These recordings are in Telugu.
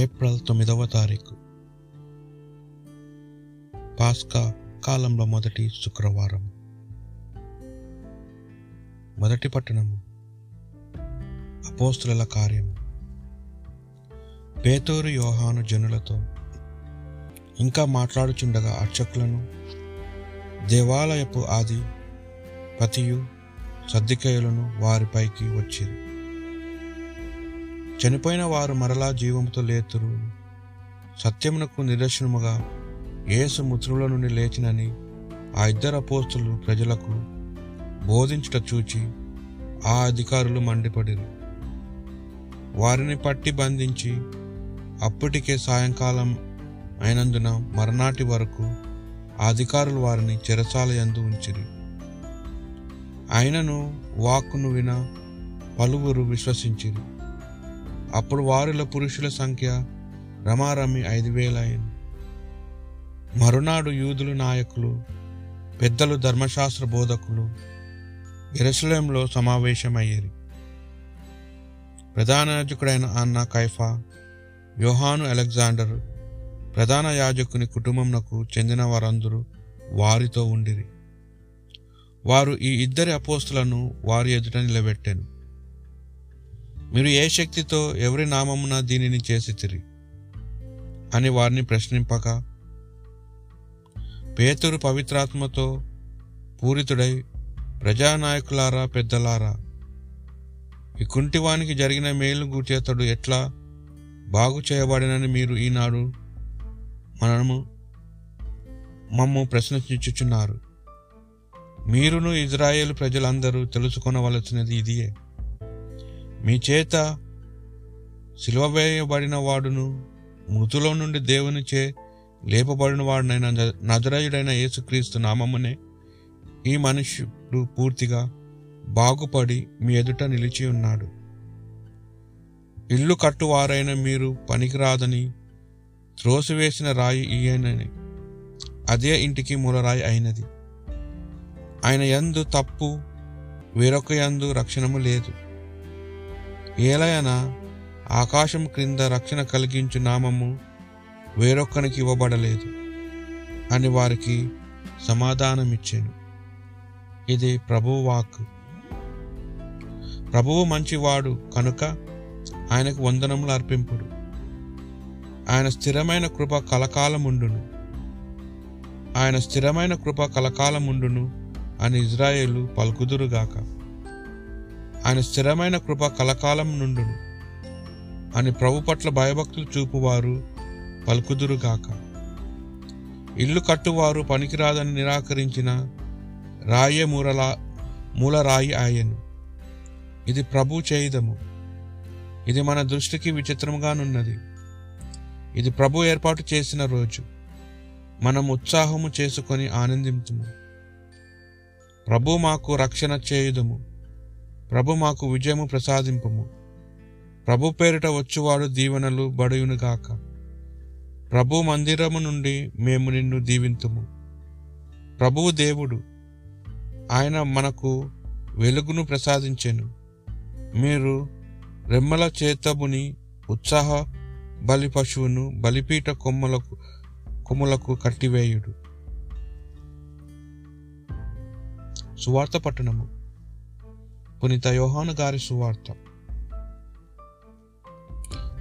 ఏప్రిల్ తొమ్మిదవ తారీఖు. పాస్కా కాలంలో మొదటి శుక్రవారం. మొదటి పట్టణము. అపోస్తుల కార్యము పేతూరు యోహాను జనులతో ఇంకా మాట్లాడుచుండగా అర్చకులను దేవాలయపు ఆది పతియు సర్దికేయులను వారిపైకి వచ్చింది చనిపోయిన వారు మరలా జీవముతో లేతురు. సత్యమునకు నిదర్శనముగా యేసు మృతుల నుండి లేచినని ఆ ఇద్దరు అపోస్తులు ప్రజలకు బోధించుట చూచి ఆ అధికారులు మండిపడిరు. వారిని పట్టి బంధించి అప్పటికే సాయంకాలం అయినందున మరనాటి వరకు ఆ అధికారులు వారిని చెరసాల యందు ఉంచిరి. అయినను వాక్కును విన పలువురు విశ్వసించిరి. అప్పుడు వారిలో పురుషుల సంఖ్య రమారమి ఐదు వేలైన మరునాడు యూదులు నాయకులు పెద్దలు ధర్మశాస్త్ర బోధకులు ఎరసలంలో సమావేశమయ్యేది ప్రధాన యాజకుడైన అన్న కైఫా యోహాను అలెగ్జాండర్ ప్రధాన యాజకుని కుటుంబంనకు చెందిన వారందరూ వారితో ఉండిరి. వారు ఈ ఇద్దరి అపోస్తులను వారి ఎదుట నిలబెట్టాను. మీరు ఏ శక్తితో ఎవరి నామమున దీనిని చేసితిరి అని వారిని ప్రశ్నింపక పేతురు పవిత్రాత్మతో పూరితుడై ప్రజానాయకులారా పెద్దలారా ఈ కుంటివానికి జరిగిన మేలు గూర్చి ఎట్లా బాగు చేయబడినని మీరు ఈనాడు మనము మమ్ము ప్రశ్నించుచున్నారు. మీరును ఇజ్రాయేల్ ప్రజలందరూ తెలుసుకొనవలసినది ఇదియే. మీ చేత సిలువ వేయబడిన వాడును మృతులో నుండి దేవుని చే లేపబడిన వాడునైన నజరాయుడైన యేసుక్రీస్తు నామమునే ఈ మనుష్యుడు పూర్తిగా బాగుపడి మీ ఎదుట నిలిచి ఉన్నాడు. ఇల్లు కట్టువారైన మీరు పనికిరాదని త్రోసివేసిన రాయి ఈయనని అదే ఇంటికి మూలరాయి అయినది. ఆయన యందు తప్పు వేరొక యందు రక్షణము లేదు. ఏలయన ఆకాశం క్రింద రక్షణ కలిగించు నామము వేరొక్కనికి ఇవ్వబడలేదు అని వారికి సమాధానమిచ్చాను. ఇది ప్రభువు వాక్ ప్రభువు మంచివాడు కనుక ఆయనకు వందనములు అర్పింపుడు. ఆయన స్థిరమైన కృప కలకాలముండును. ఆయన స్థిరమైన కృప కలకాలముండును అని ఇజ్రాయేలు పలుకుదురుగాక. ఆయన స్థిరమైన కృప కలకాలం నుండును. అని ప్రభు పట్ల భయభక్తులు చూపువారు పలుకుదురుగాక. ఇల్లు కట్టువారు పనికిరాదని నిరాకరించిన రాయే మూలలా మూలరాయి ఆయను ఇది ప్రభు చేయుదము. ఇది మన దృష్టికి విచిత్రముగానున్నది ఇది ప్రభు ఏర్పాటు చేసిన రోజు. మనం ఉత్సాహము చేసుకొని ఆనందింతుము. ప్రభు మాకు రక్షణ చేయుదము. ప్రభు మాకు విజయము ప్రసాదింపము. ప్రభు పేరిట వచ్చువాడు దీవెనలు బడుయునుగాక ప్రభు మందిరము నుండి మేము నిన్ను దీవింతుము. ప్రభువు దేవుడు ఆయన మనకు వెలుగును ప్రసాదించెను. మీరు రెమ్మల చేతముని ఉత్సాహ బలి పశువును బలిపీట కొమ్మలకు కొమ్ములకు కట్టివేయుడు. సువార్త పట్టణము. పునీత యోహాను గారి సువార్త.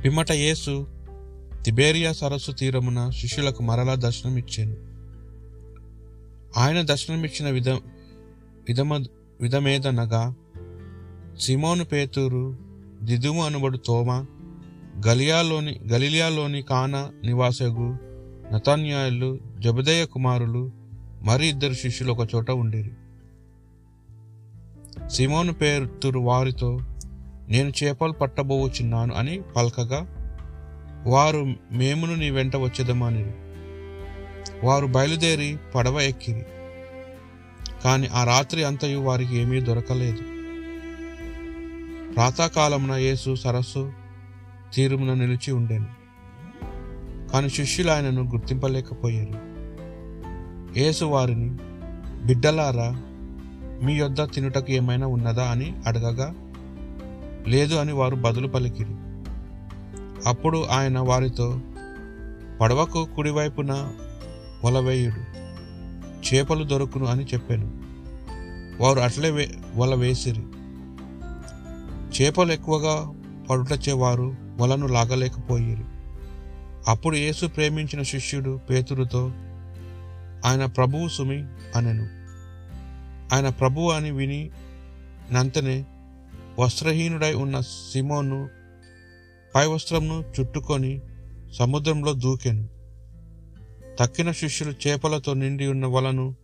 పిమ్మట యేసు తిబేరియా సరస్సు తీరమున శిష్యులకు మరలా దర్శనమిచ్చాను. ఆయన దర్శనమిచ్చిన విధ విధమ విధమేదనగా సిమోను పేతూరు దిదుము అనుబడు తోమ గలియాలోని గలిలియాలోని కానా నివాసగు నతాన్యాయులు జబదయ కుమారులు మరి ఇద్దరు శిష్యులు ఒక చోట ఉండిరి. సిమోను పేరుతురు వారితో నేను చేపలు పట్టబోచున్నాను అని పలకగా వారు మేమును నీ వెంట వచ్చేదమని వారు బయలుదేరి పడవ ఎక్కిరి. కానీ ఆ రాత్రి అంతయు వారికి ఏమీ దొరకలేదు. ప్రాతకాలమున యేసు సరస్సు తీరుమున నిలిచి ఉండేను. కానీ శిష్యులు ఆయనను గుర్తింపలేకపోయారు. యేసు వారిని బిడ్డలారా మీ యొద్ద తినుటకు ఏమైనా ఉన్నదా అని అడగగా లేదు అని వారు బదులు పలికిరి. అప్పుడు ఆయన వారితో పడవకు కుడివైపున వలవేయుడు చేపలు దొరుకును అని చెప్పాను. వారు అట్లే వే వల వేసిరి. చేపలు ఎక్కువగా పడుటచే వారు వలను లాగలేకపోయిరి. అప్పుడు యేసు ప్రేమించిన శిష్యుడు పేతురుతో ఆయన ప్రభువు సుమి అనెను. ఆయన ప్రభువు అని విని నంతనే వస్త్రహీనుడై ఉన్న సిమోను పై వస్త్రంను చుట్టుకొని సముద్రంలో దూకెను. తక్కిన శిష్యులు చేపలతో నిండి ఉన్న వలను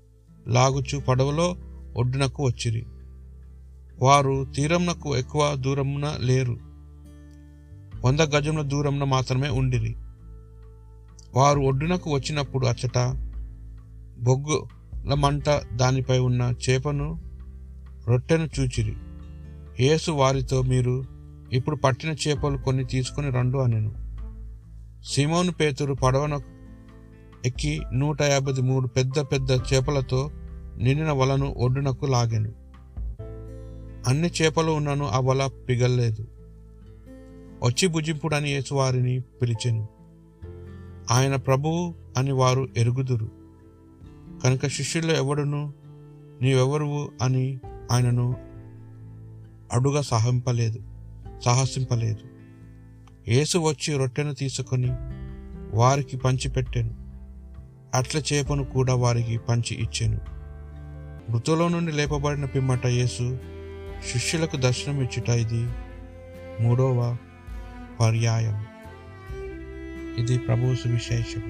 లాగుచు పడవలో ఒడ్డునకు వచ్చిరి. వారు తీరంనకు ఎక్కువ దూరమున లేరు. వంద గజముల దూరంలో మాత్రమే ఉండిరి. వారు ఒడ్డునకు వచ్చినప్పుడు అచ్చట బొగ్గు మంట దానిపై ఉన్న చేపను రొట్టెను చూచిరి. యేసు వారితో మీరు ఇప్పుడు పట్టిన చేపలు కొన్ని తీసుకుని రండు అనెను. సిమోను పేతురు పడవన ఎక్కి నూట యాభై మూడు పెద్ద పెద్ద చేపలతో నిండిన వలను ఒడ్డునకు లాగాను. అన్ని చేపలు ఉన్నను ఆ వల పిగల్లేదు. వచ్చి భుజింపుడని యేసు వారిని పిలిచెను. ఆయన ప్రభువు అని వారు ఎరుగుదురు. కనుక శిష్యుల్లో ఎవడును? నీవెవరువు అని ఆయనను అడుగా సాహింపలేదు సాహసింపలేదు. యేసు వచ్చి రొట్టెను తీసుకొని వారికి పంచిపెట్టాను. అట్ల చేపను కూడా వారికి పంచి ఇచ్చాను. మృతులో నుండి లేపబడిన పిమ్మట యేసు శిష్యులకు దర్శనం ఇచ్చుట ఇది మూడవ పర్యాయం ఇది ప్రభు సువిశేషం